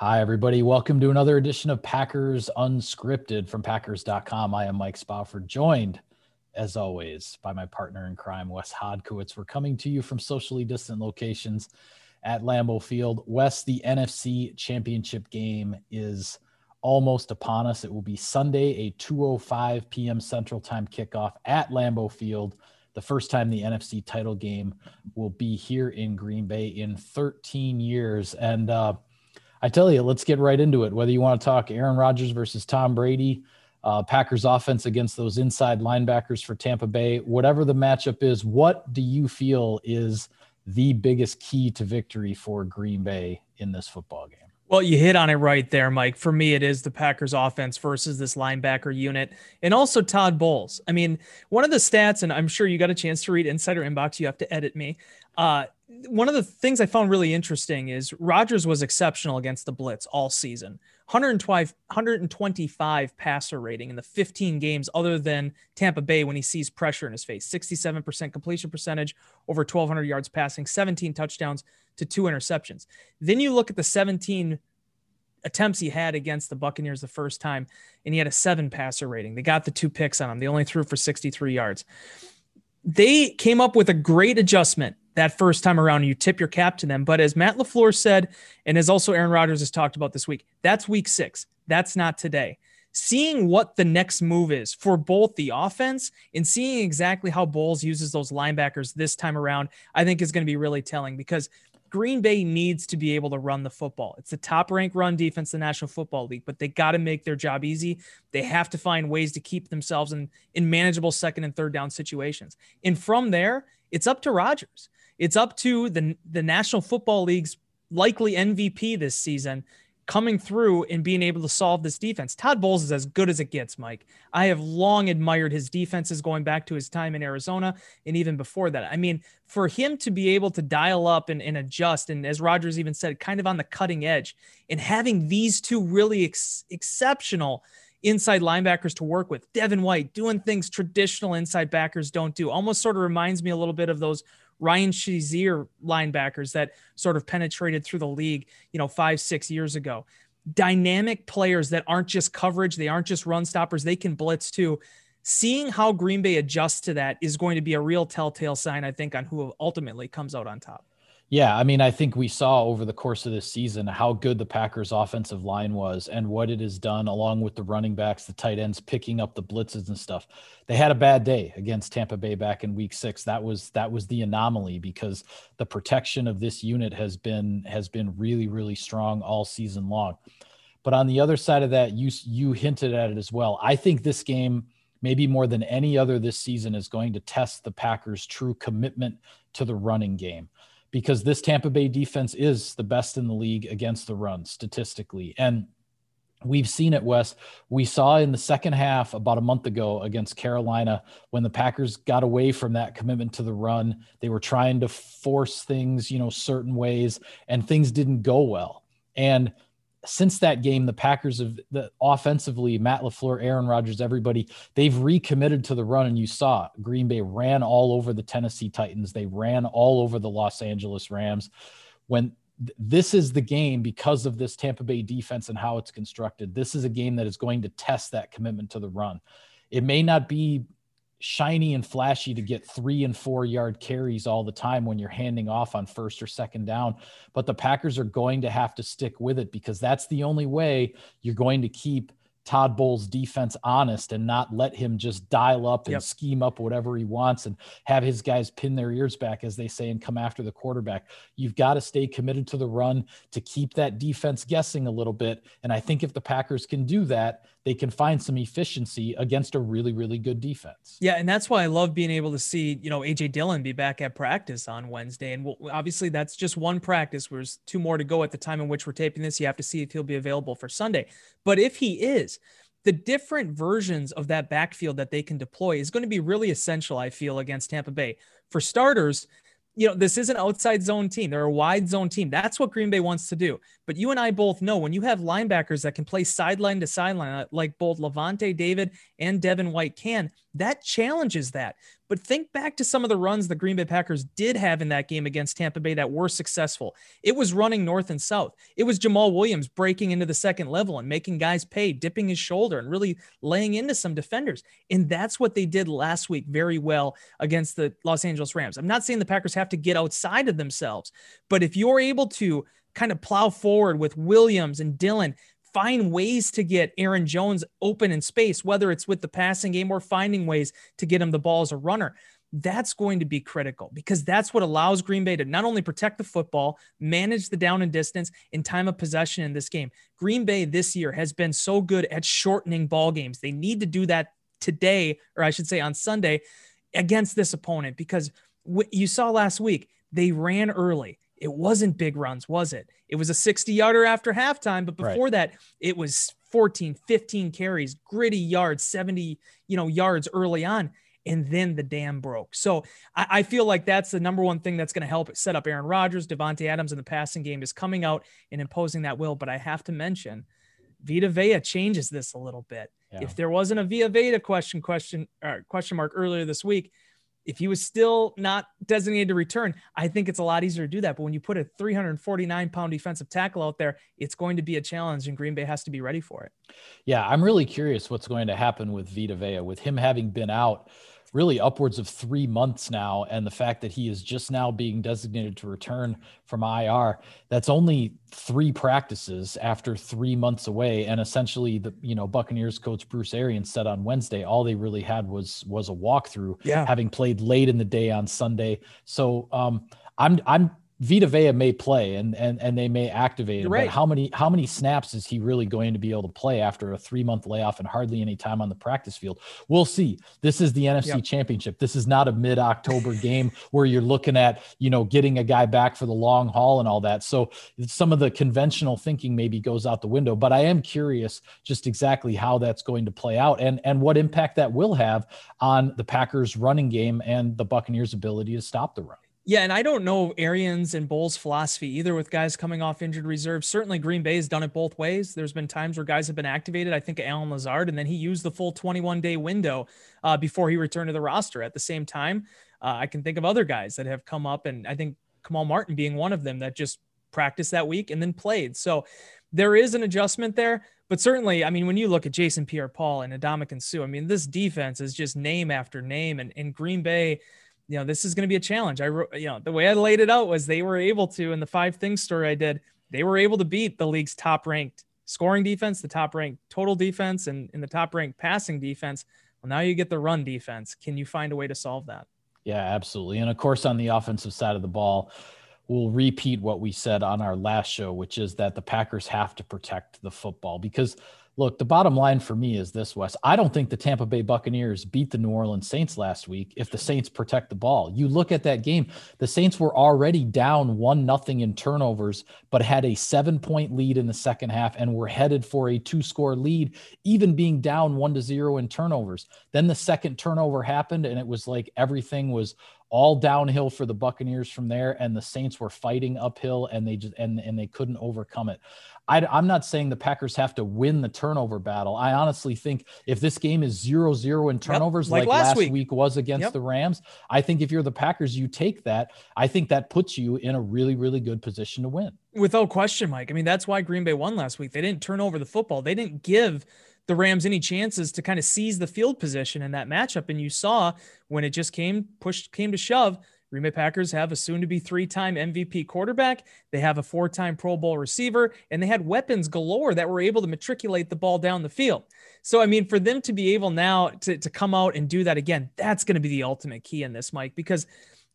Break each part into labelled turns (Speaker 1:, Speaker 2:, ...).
Speaker 1: Hi, everybody. Welcome to another edition of Packers Unscripted from Packers.com. I am Mike Spofford, joined, as always, by my partner in crime, Wes Hodkiewicz. We're coming to you from socially distant locations at Lambeau Field. Wes, the NFC Championship game is almost upon us. It will be Sunday, a 2:05 p.m. Central Time kickoff at Lambeau Field. The first time the NFC title game will be here in Green Bay in 13 years, and uh, I tell you, let's get right into it. Whether you want to talk Aaron Rodgers versus Tom Brady, uh, Packers offense against those inside linebackers for Tampa Bay, whatever the matchup is, what do you feel is the biggest key to victory for Green Bay in this football game?
Speaker 2: Well, you hit on it right there, Mike. For me, it is the Packers offense versus this linebacker unit and also Todd Bowles. I mean, one of the stats, and I'm sure you got a chance to read Insider Inbox, you have to edit me. Uh, one of the things I found really interesting is Rodgers was exceptional against the blitz all season. 125, 125 passer rating in the 15 games other than Tampa Bay when he sees pressure in his face. 67% completion percentage, over 1,200 yards passing, 17 touchdowns to two interceptions. Then you look at the 17 attempts he had against the Buccaneers the first time, and he had a seven passer rating. They got the two picks on him. They only threw for 63 yards. They came up with a great adjustment that first time around. You tip your cap to them. But as Matt LaFleur said, and as also Aaron Rodgers has talked about this week, that's week six. That's not today. Seeing what the next move is for both the offense and seeing exactly how Bowles uses those linebackers this time around, I think is going to be really telling because Green Bay needs to be able to run the football. It's the top ranked run defense in the National Football League, but they got to make their job easy. They have to find ways to keep themselves in, in manageable second and third down situations. And from there, it's up to Rodgers. It's up to the, the National Football League's likely MVP this season coming through and being able to solve this defense. Todd Bowles is as good as it gets, Mike. I have long admired his defenses going back to his time in Arizona and even before that. I mean, for him to be able to dial up and, and adjust, and as Rodgers even said, kind of on the cutting edge, and having these two really ex- exceptional inside linebackers to work with, Devin White doing things traditional inside backers don't do, almost sort of reminds me a little bit of those Ryan Shazier linebackers that sort of penetrated through the league, you know, five, six years ago. Dynamic players that aren't just coverage, they aren't just run stoppers, they can blitz too. Seeing how Green Bay adjusts to that is going to be a real telltale sign, I think, on who ultimately comes out on top.
Speaker 1: Yeah, I mean, I think we saw over the course of this season how good the Packers' offensive line was and what it has done, along with the running backs, the tight ends picking up the blitzes and stuff. They had a bad day against Tampa Bay back in Week Six. That was that was the anomaly because the protection of this unit has been has been really really strong all season long. But on the other side of that, you you hinted at it as well. I think this game maybe more than any other this season is going to test the Packers' true commitment to the running game because this Tampa Bay defense is the best in the league against the run statistically. And We've seen it, Wes. We saw in the second half about a month ago against Carolina when the Packers got away from that commitment to the run. They were trying to force things, you know, certain ways, and things didn't go well. And since that game, the Packers have the offensively, Matt LaFleur, Aaron Rodgers, everybody, they've recommitted to the run. And you saw Green Bay ran all over the Tennessee Titans. They ran all over the Los Angeles Rams. When this is the game because of this Tampa Bay defense and how it's constructed, this is a game that is going to test that commitment to the run. It may not be shiny and flashy to get three and four yard carries all the time when you're handing off on first or second down. But the Packers are going to have to stick with it because that's the only way you're going to keep Todd Bowles' defense honest and not let him just dial up and yep. scheme up whatever he wants and have his guys pin their ears back, as they say, and come after the quarterback. You've got to stay committed to the run to keep that defense guessing a little bit. And I think if the Packers can do that, they can find some efficiency against a really, really good defense.
Speaker 2: Yeah, and that's why I love being able to see, you know, AJ Dillon be back at practice on Wednesday. And we'll, obviously, that's just one practice. There's two more to go at the time in which we're taping this. You have to see if he'll be available for Sunday. But if he is, the different versions of that backfield that they can deploy is going to be really essential, I feel, against Tampa Bay. For starters, you know, this is an outside zone team. They're a wide zone team. That's what Green Bay wants to do. But you and I both know when you have linebackers that can play sideline to sideline, uh, like both Lavonte David and Devin White can, that challenges that. But think back to some of the runs the Green Bay Packers did have in that game against Tampa Bay that were successful. It was running north and south. It was Jamaal Williams breaking into the second level and making guys pay, dipping his shoulder and really laying into some defenders. And that's what they did last week very well against the Los Angeles Rams. I'm not saying the Packers have to get outside of themselves, but if you're able to kind of plow forward with Williams and Dillon. find ways to get Aaron Jones open in space, whether it's with the passing game or finding ways to get him the ball as a runner. That's going to be critical because that's what allows Green Bay to not only protect the football, manage the down and distance in time of possession in this game. Green Bay this year has been so good at shortening ball games. They need to do that today, or I should say on Sunday, against this opponent because you saw last week they ran early it wasn't big runs, was it? It was a 60 yarder after halftime, but before right. that, it was 14, 15 carries, gritty yards, 70, you know, yards early on. And then the dam broke. So I, I feel like that's the number one thing that's going to help set up Aaron Rodgers, Davante Adams in the passing game is coming out and imposing that will. But I have to mention, Vita Vea changes this a little bit. Yeah. If there wasn't a Vita Vea question question uh, question mark earlier this week, if he was still not designated to return, I think it's a lot easier to do that. But when you put a 349 pound defensive tackle out there, it's going to be a challenge, and Green Bay has to be ready for it.
Speaker 1: Yeah, I'm really curious what's going to happen with Vita Vea, with him having been out really upwards of three months now. And the fact that he is just now being designated to return from IR, that's only three practices after three months away. And essentially the, you know, Buccaneers coach Bruce Arians said on Wednesday, all they really had was, was a walkthrough, yeah. having played late in the day on Sunday. So um, I'm, I'm, Vita Vea may play and and and they may activate him, right. but how many how many snaps is he really going to be able to play after a three month layoff and hardly any time on the practice field? We'll see. This is the NFC yep. Championship. This is not a mid October game where you're looking at you know getting a guy back for the long haul and all that. So some of the conventional thinking maybe goes out the window. But I am curious just exactly how that's going to play out and and what impact that will have on the Packers running game and the Buccaneers' ability to stop the run.
Speaker 2: Yeah, and I don't know Arians and Bowles' philosophy either with guys coming off injured reserve. Certainly, Green Bay has done it both ways. There's been times where guys have been activated. I think Allen Lazard, and then he used the full 21 day window uh, before he returned to the roster. At the same time, uh, I can think of other guys that have come up, and I think Kamal Martin being one of them that just practiced that week and then played. So there is an adjustment there. But certainly, I mean, when you look at Jason Pierre Paul and Ndamukong Suh, I mean, this defense is just name after name. And in Green Bay, you know, this is going to be a challenge. I wrote, you know, the way I laid it out was they were able to, in the five things story I did, they were able to beat the league's top ranked scoring defense, the top ranked total defense, and in the top ranked passing defense. Well, now you get the run defense. Can you find a way to solve that?
Speaker 1: Yeah, absolutely. And of course, on the offensive side of the ball, we'll repeat what we said on our last show, which is that the Packers have to protect the football because Look, the bottom line for me is this, Wes. I don't think the Tampa Bay Buccaneers beat the New Orleans Saints last week if the Saints protect the ball. You look at that game, the Saints were already down one nothing in turnovers, but had a seven point lead in the second half and were headed for a two score lead, even being down one to zero in turnovers. Then the second turnover happened, and it was like everything was all downhill for the Buccaneers from there, and the Saints were fighting uphill, and they just and and they couldn't overcome it. I, am not saying the Packers have to win the turnover battle. I honestly think if this game is zero zero in turnovers, yep, like, like, last, last week. week. was against yep. the Rams, I think if you're the Packers, you take that. I think that puts you in a really really good position to win.
Speaker 2: Without question, Mike. I mean, that's why Green Bay won last week. They didn't turn over the football. They didn't give the Rams any chances to kind of seize the field position in that matchup. And you saw when it just came push came to shove, Green Bay Packers have a soon to be three time MVP quarterback. They have a four time Pro Bowl receiver, and they had weapons galore that were able to matriculate the ball down the field. So, I mean, for them to be able now to, to come out and do that again, that's going to be the ultimate key in this, Mike, because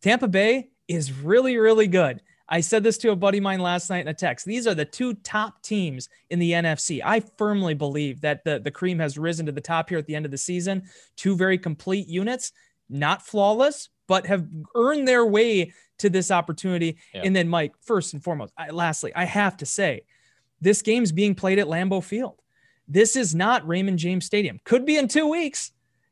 Speaker 2: Tampa Bay is really, really good. I said this to a buddy of mine last night in a text. These are the two top teams in the NFC. I firmly believe that the, the cream has risen to the top here at the end of the season. Two very complete units, not flawless, but have earned their way to this opportunity. Yeah. And then, Mike, first and foremost, I, lastly, I have to say, this game's being played at Lambeau Field. This is not Raymond James Stadium. Could be in two weeks,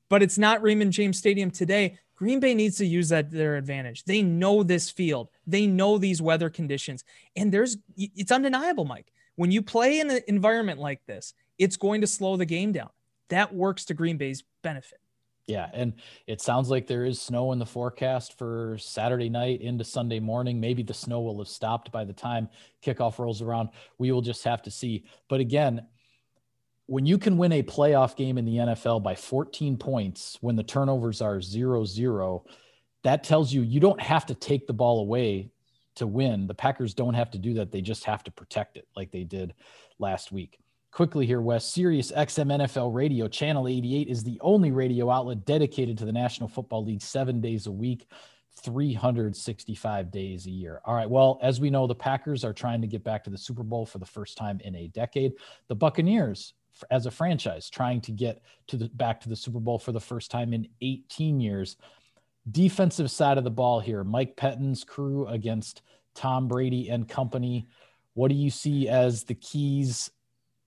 Speaker 2: but it's not Raymond James Stadium today. Green Bay needs to use that their advantage. They know this field. They know these weather conditions. And there's it's undeniable, Mike. When you play in an environment like this, it's going to slow the game down. That works to Green Bay's benefit.
Speaker 1: Yeah, and it sounds like there is snow in the forecast for Saturday night into Sunday morning. Maybe the snow will have stopped by the time kickoff rolls around. We will just have to see. But again, when you can win a playoff game in the NFL by 14 points when the turnovers are 0-0, that tells you you don't have to take the ball away to win. The Packers don't have to do that. They just have to protect it like they did last week. Quickly here, Wes, Sirius XM NFL Radio, Channel 88 is the only radio outlet dedicated to the National Football League seven days a week, 365 days a year. All right. Well, as we know, the Packers are trying to get back to the Super Bowl for the first time in a decade. The Buccaneers, as a franchise, trying to get to the back to the Super Bowl for the first time in 18 years. Defensive side of the ball here, Mike Pettine's crew against Tom Brady and company. What do you see as the keys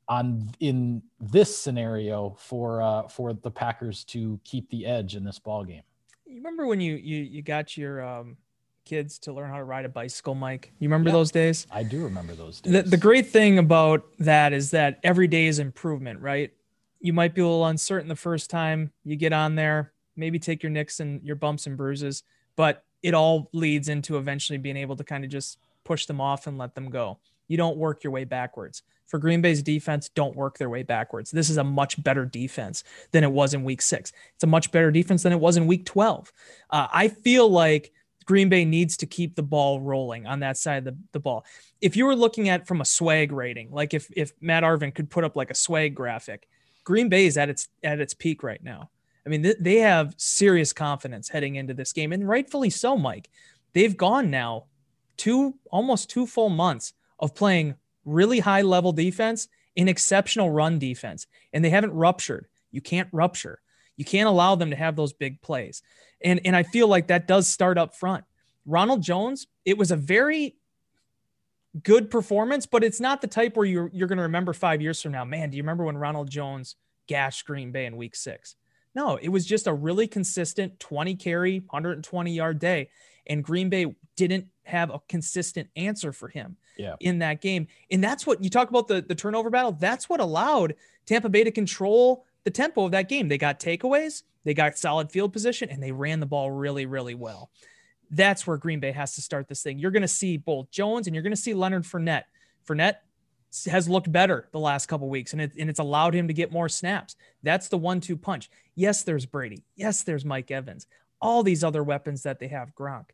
Speaker 1: on in this scenario for uh, for the Packers to keep the edge in this ball game.
Speaker 2: You remember when you you you got your um, kids to learn how to ride a bicycle, Mike? You remember yeah, those days?
Speaker 1: I do remember those days.
Speaker 2: The, the great thing about that is that every day is improvement, right? You might be a little uncertain the first time you get on there, maybe take your nicks and your bumps and bruises, but it all leads into eventually being able to kind of just push them off and let them go. You don't work your way backwards for Green Bay's defense don't work their way backwards. This is a much better defense than it was in week six. It's a much better defense than it was in week 12. Uh, I feel like Green Bay needs to keep the ball rolling on that side of the, the ball. If you were looking at from a swag rating, like if if Matt Arvin could put up like a swag graphic, Green Bay is at its at its peak right now. I mean, th- they have serious confidence heading into this game, and rightfully so, Mike. They've gone now two almost two full months of playing really high level defense, an exceptional run defense, and they haven't ruptured. You can't rupture. You can't allow them to have those big plays. And, and I feel like that does start up front. Ronald Jones, it was a very good performance, but it's not the type where you're, you're going to remember five years from now, man, do you remember when Ronald Jones gashed Green Bay in week six? No, it was just a really consistent 20 carry, 120 yard day. And Green Bay didn't have a consistent answer for him
Speaker 1: yeah.
Speaker 2: in that game. And that's what you talk about the, the turnover battle. That's what allowed Tampa Bay to control the tempo of that game. They got takeaways, they got solid field position, and they ran the ball really, really well. That's where Green Bay has to start this thing. You're going to see both Jones and you're going to see Leonard Fournette. Fournette has looked better the last couple weeks and, it, and it's allowed him to get more snaps. That's the one two punch. Yes, there's Brady. Yes, there's Mike Evans. All these other weapons that they have, Gronk.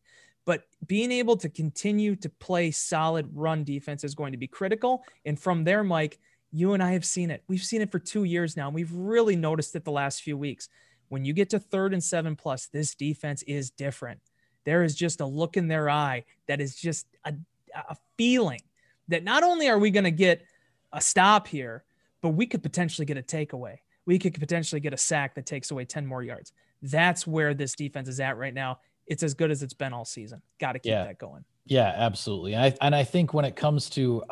Speaker 2: But being able to continue to play solid run defense is going to be critical. And from there, Mike, you and I have seen it. We've seen it for two years now. And we've really noticed it the last few weeks. When you get to third and seven plus, this defense is different. There is just a look in their eye that is just a, a feeling that not only are we going to get a stop here, but we could potentially get a takeaway. We could potentially get a sack that takes away 10 more yards. That's where this defense is at right now it's as good as it's been all season. Got to keep yeah. that going.
Speaker 1: Yeah, absolutely. And I and I think when it comes to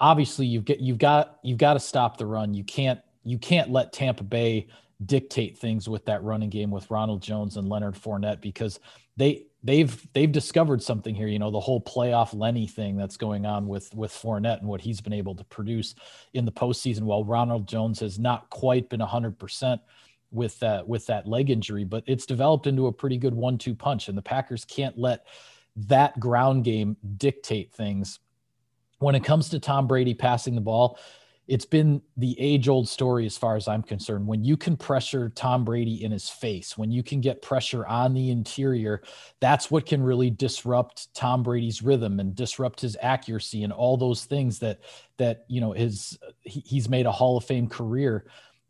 Speaker 1: obviously you've got you've got you've got to stop the run. You can't you can't let Tampa Bay dictate things with that running game with Ronald Jones and Leonard Fournette because they they've they've discovered something here. You know, the whole playoff Lenny thing that's going on with with Fournette and what he's been able to produce in the postseason. While Ronald Jones has not quite been hundred percent with that with that leg injury, but it's developed into a pretty good one-two punch, and the Packers can't let that ground game dictate things. When it comes to Tom Brady passing the ball, it's been the age-old story as far as I'm concerned. When you can pressure Tom Brady in his face, when you can get pressure on the interior, that's what can really disrupt Tom Brady's rhythm and disrupt his accuracy and all those things that that you know his he, he's made a Hall of Fame career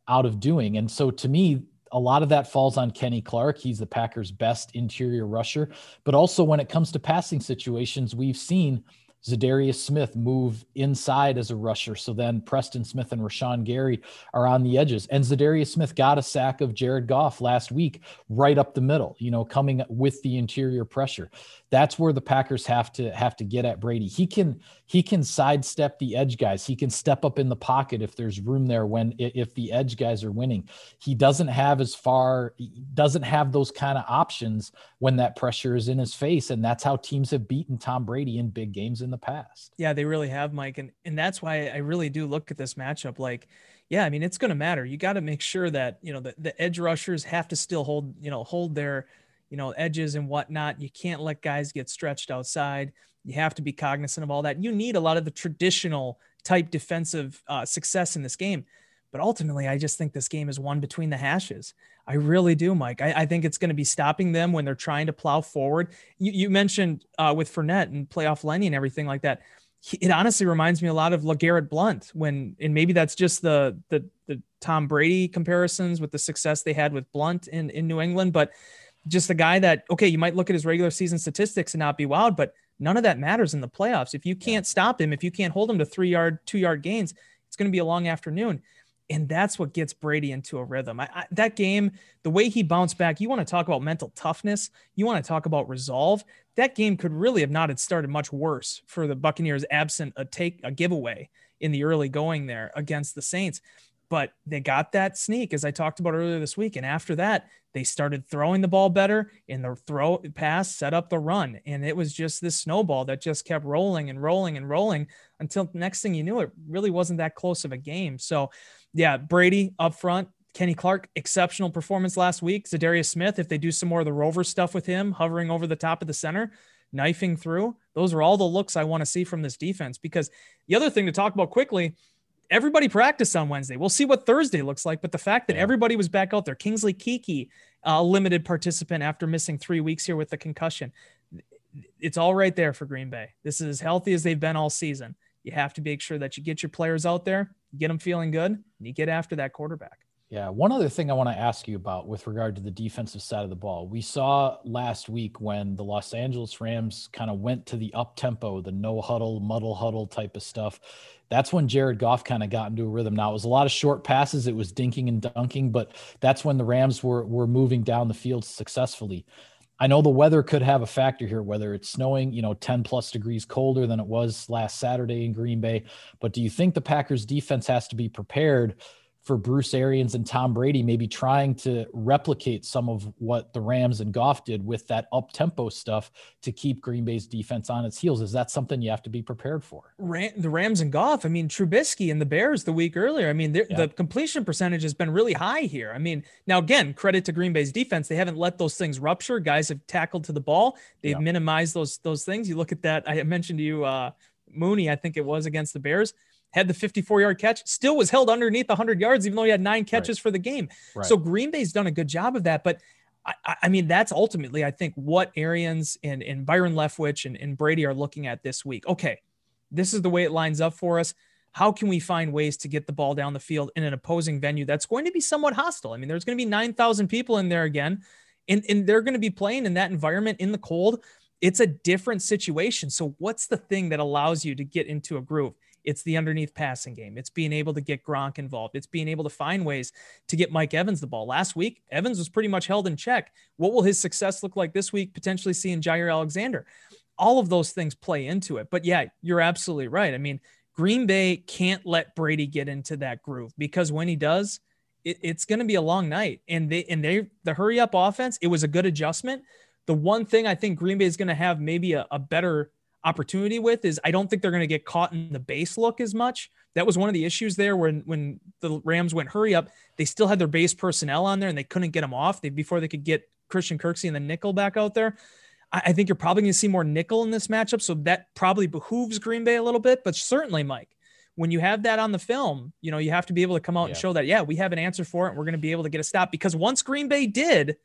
Speaker 1: out of doing. And so to me, a lot of that falls on Kenny Clark. He's the Packers' best interior rusher. But also when it comes to passing situations, we've seen Za'Darius Smith move inside as a rusher. So then Preston Smith and Rashan Gary are on the edges. And Za'Darius Smith got a sack of Jared Goff last week, right up the middle, you know, coming with the interior pressure. That's where the Packers have to have to get at Brady. He can he can sidestep the edge guys. He can step up in the pocket if there's room there when if the edge guys are winning. He doesn't have as far doesn't have those kind of options when that pressure is in his face and that's how teams have beaten Tom Brady in big games in the past.
Speaker 2: Yeah, they really have, Mike. And and that's why I really do look at this matchup like, yeah, I mean, it's going to matter. You got to make sure that, you know, the, the edge rushers have to still hold, you know, hold their, you know, edges and whatnot. You can't let guys get stretched outside. You have to be cognizant of all that. You need a lot of the traditional type defensive uh, success in this game. But ultimately, I just think this game is one between the hashes. I really do, Mike. I, I think it's going to be stopping them when they're trying to plow forward. You, you mentioned uh, with Fournette and playoff Lenny and everything like that. It honestly reminds me a lot of LeGarrette Blunt when, and maybe that's just the, the, the Tom Brady comparisons with the success they had with Blunt in, in New England, but just the guy that, okay, you might look at his regular season statistics and not be wowed, but none of that matters in the playoffs. If you can't stop him, if you can't hold him to three yard, two yard gains, it's going to be a long afternoon and that's what gets Brady into a rhythm. I, I, that game, the way he bounced back, you want to talk about mental toughness, you want to talk about resolve. That game could really have not had started much worse for the Buccaneers, absent a take a giveaway in the early going there against the Saints. But they got that sneak, as I talked about earlier this week, and after that, they started throwing the ball better, and the throw pass set up the run, and it was just this snowball that just kept rolling and rolling and rolling until next thing you knew, it really wasn't that close of a game. So yeah, Brady up front. Kenny Clark, exceptional performance last week. Za'Darius Smith, if they do some more of the rover stuff with him, hovering over the top of the center, knifing through, those are all the looks I want to see from this defense. Because the other thing to talk about quickly, everybody practiced on Wednesday. We'll see what Thursday looks like. But the fact that yeah. everybody was back out there, Kingsley Keke, a limited participant after missing three weeks here with the concussion, it's all right there for Green Bay. This is as healthy as they've been all season. You have to make sure that you get your players out there, get them feeling good, and you get after that quarterback.
Speaker 1: Yeah. One other thing I want to ask you about with regard to the defensive side of the ball. We saw last week when the Los Angeles Rams kind of went to the up tempo, the no huddle, muddle huddle type of stuff. That's when Jared Goff kind of got into a rhythm. Now it was a lot of short passes, it was dinking and dunking, but that's when the Rams were were moving down the field successfully. I know the weather could have a factor here, whether it's snowing, you know, 10 plus degrees colder than it was last Saturday in Green Bay. But do you think the Packers defense has to be prepared for Bruce Arians and Tom Brady, maybe trying to replicate some of what the Rams and Goff did with that up tempo stuff to keep Green Bay's defense on its heels. Is that something you have to be prepared for?
Speaker 2: Ram, the Rams and Goff, I mean, Trubisky and the Bears the week earlier. I mean, yeah. the completion percentage has been really high here. I mean, now again, credit to Green Bay's defense. They haven't let those things rupture. Guys have tackled to the ball. They've yeah. minimized those those things. You look at that. I mentioned to you, uh, Mooney, I think it was against the Bears had the 54 yard catch, still was held underneath 100 yards, even though he had nine catches right. for the game. Right. So Green Bay's done a good job of that. But I, I, mean, that's ultimately, I think, what Arians and, and Byron Leftwich and, and Brady are looking at this week. Okay, this is the way it lines up for us. How can we find ways to get the ball down the field in an opposing venue that's going to be somewhat hostile? I mean, there's going to be 9,000 people in there again, and, and they're going to be playing in that environment in the cold. It's a different situation. So, what's the thing that allows you to get into a groove? It's the underneath passing game. It's being able to get Gronk involved. It's being able to find ways to get Mike Evans the ball. Last week, Evans was pretty much held in check. What will his success look like this week? Potentially seeing Jaire Alexander. All of those things play into it. But yeah, you're absolutely right. I mean, Green Bay can't let Brady get into that groove because when he does, it, it's going to be a long night. And they and they the hurry up offense, it was a good adjustment. The one thing I think Green Bay is going to have maybe a, a better opportunity with is I don't think they're going to get caught in the base look as much. That was one of the issues there when when the Rams went hurry up. They still had their base personnel on there and they couldn't get them off they, before they could get Christian Kirksey and the nickel back out there. I, I think you're probably going to see more nickel in this matchup, so that probably behooves Green Bay a little bit. But certainly, Mike, when you have that on the film, you know you have to be able to come out yeah. and show that yeah we have an answer for it. and We're going to be able to get a stop because once Green Bay did,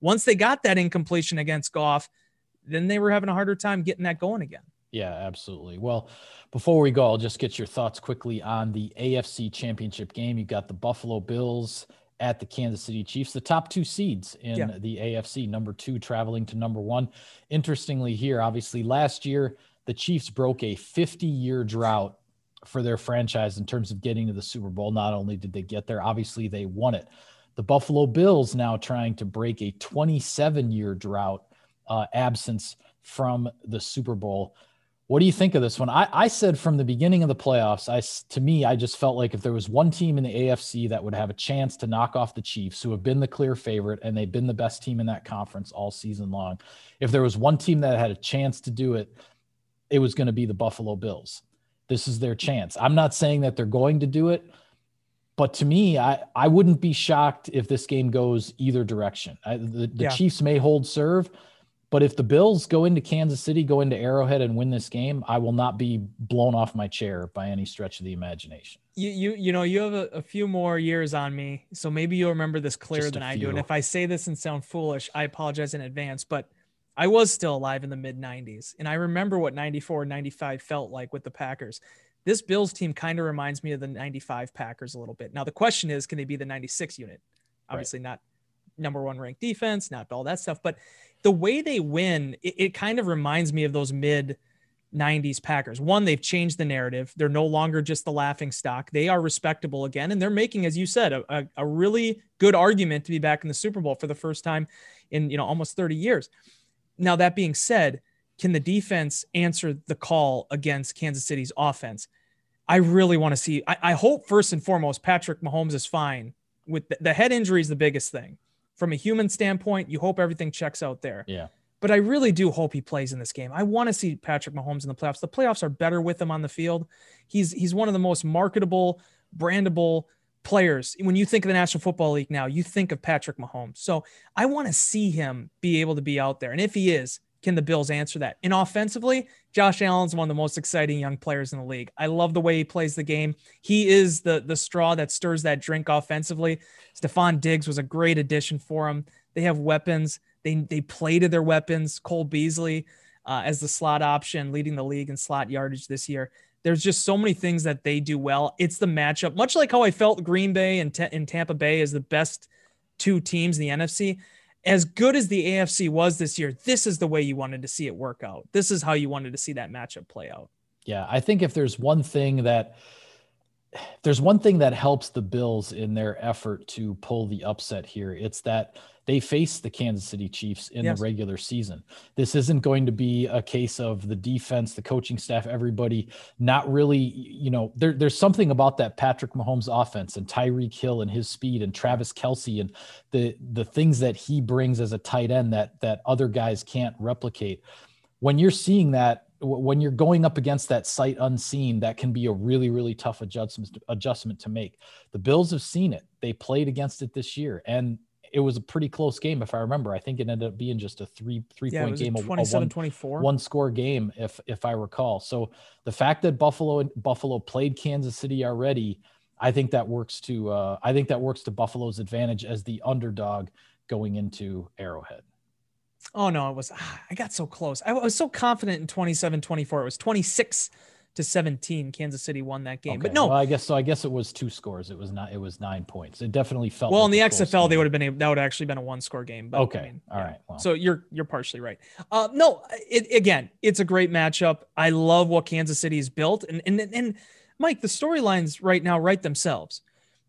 Speaker 2: once they got that incompletion against Goff, then they were having a harder time getting that going again.
Speaker 1: Yeah, absolutely. Well, before we go, I'll just get your thoughts quickly on the AFC Championship game. You got the Buffalo Bills at the Kansas City Chiefs, the top two seeds in yeah. the AFC, number two traveling to number one. Interestingly, here, obviously, last year, the Chiefs broke a 50 year drought for their franchise in terms of getting to the Super Bowl. Not only did they get there, obviously, they won it. The Buffalo Bills now trying to break a 27 year drought uh, absence from the Super Bowl. What do you think of this one? I, I said from the beginning of the playoffs, I to me, I just felt like if there was one team in the AFC that would have a chance to knock off the Chiefs, who have been the clear favorite and they've been the best team in that conference all season long, if there was one team that had a chance to do it, it was going to be the Buffalo Bills. This is their chance. I'm not saying that they're going to do it, but to me, I, I wouldn't be shocked if this game goes either direction. I, the the yeah. Chiefs may hold serve, but if the Bills go into Kansas City, go into Arrowhead and win this game, I will not be blown off my chair by any stretch of the imagination.
Speaker 2: You you you know you have a, a few more years on me, so maybe you'll remember this clearer than I do. And if I say this and sound foolish, I apologize in advance. But I was still alive in the mid 90s, and I remember what 94 95 felt like with the Packers. This Bills team kind of reminds me of the 95 Packers a little bit. Now the question is, can they be the 96 unit? Obviously right. not number one ranked defense, not all that stuff, but the way they win, it, it kind of reminds me of those mid 90s Packers. One, they've changed the narrative. They're no longer just the laughing stock. They are respectable again. And they're making, as you said, a, a, a, really good argument to be back in the Super Bowl for the first time in, you know, almost 30 years. Now, that being said, can the defense answer the call against Kansas City's offense? I really want to see. I, I hope first and foremost, Patrick Mahomes is fine with the, the head injury is the biggest thing from a human standpoint, you hope everything checks out there.
Speaker 1: Yeah.
Speaker 2: But I really do hope he plays in this game. I want to see Patrick Mahomes in the playoffs. The playoffs are better with him on the field. He's he's one of the most marketable, brandable players. When you think of the National Football League now, you think of Patrick Mahomes. So I want to see him be able to be out there. And if he is, can the Bills answer that? And offensively, Josh Allen's one of the most exciting young players in the league. I love the way he plays the game. He is the the straw that stirs that drink offensively. Stefon Diggs was a great addition for him. They have weapons. They they play to their weapons. Cole Beasley uh, as the slot option, leading the league in slot yardage this year. There's just so many things that they do well. It's the matchup, much like how I felt Green Bay and, in Tampa Bay as the best two teams in the NFC as good as the AFC was this year, this is the way you wanted to see it work out. This is how you wanted to see that matchup play out.
Speaker 1: Yeah, I think if there's one thing that there's one thing that helps the Bills in their effort to pull the upset here, it's that they face the Kansas City Chiefs in yes. the regular season. This isn't going to be a case of the defense, the coaching staff, everybody not really, you know, there, there's something about that Patrick Mahomes offense and Tyreek Hill and his speed and Travis Kelce and the the things that he brings as a tight end that that other guys can't replicate. When you're seeing that when you're going up against that sight unseen, that can be a really, really tough adjustment adjustment to make. The Bills have seen it. They played against it this year, and it was a pretty close game if I remember. I think it ended up being just a three three yeah, point game, a,
Speaker 2: 27, a one, 24.
Speaker 1: one score game if if I recall. So the fact that Buffalo Buffalo played Kansas City already, I think that works to uh, I think that works to Buffalo's advantage as the underdog going into Arrowhead.
Speaker 2: Oh no, it was ah, I got so close. I was so confident in 27 24. It was 26 to 17 kansas city won that game okay. but no
Speaker 1: well, i guess so i guess it was two scores it was not it was nine points it definitely felt
Speaker 2: well like in the xfl they would have been able, that would have actually been a one score game but
Speaker 1: okay I mean, all yeah. right.
Speaker 2: well. so you're you're partially right uh no it, again it's a great matchup i love what kansas city has built and and and mike the storylines right now write themselves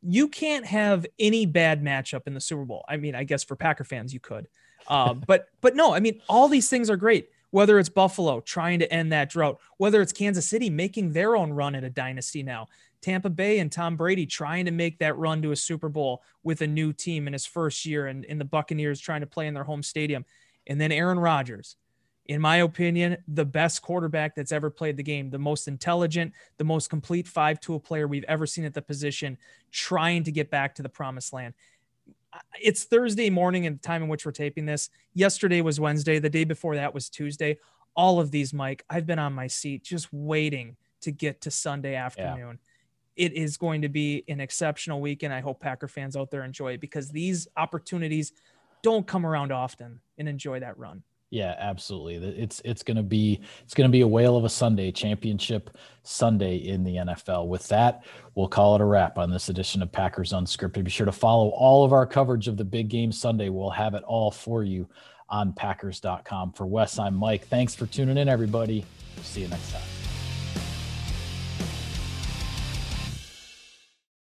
Speaker 2: you can't have any bad matchup in the super bowl i mean i guess for packer fans you could uh, but but no i mean all these things are great whether it's Buffalo trying to end that drought, whether it's Kansas City making their own run at a dynasty now, Tampa Bay and Tom Brady trying to make that run to a Super Bowl with a new team in his first year, and, and the Buccaneers trying to play in their home stadium. And then Aaron Rodgers, in my opinion, the best quarterback that's ever played the game, the most intelligent, the most complete five tool player we've ever seen at the position, trying to get back to the promised land it's Thursday morning and the time in which we're taping this. Yesterday was Wednesday. The day before that was Tuesday. All of these, Mike, I've been on my seat just waiting to get to Sunday afternoon. Yeah. It is going to be an exceptional weekend. I hope Packer fans out there enjoy it because these opportunities don't come around often and enjoy that run.
Speaker 1: Yeah, absolutely. It's it's going to be it's going to be a whale of a Sunday championship Sunday in the NFL. With that, we'll call it a wrap on this edition of Packers Unscripted. Be sure to follow all of our coverage of the big game Sunday. We'll have it all for you on Packers.com. For Wes, I'm Mike. Thanks for tuning in, everybody. We'll see you next time.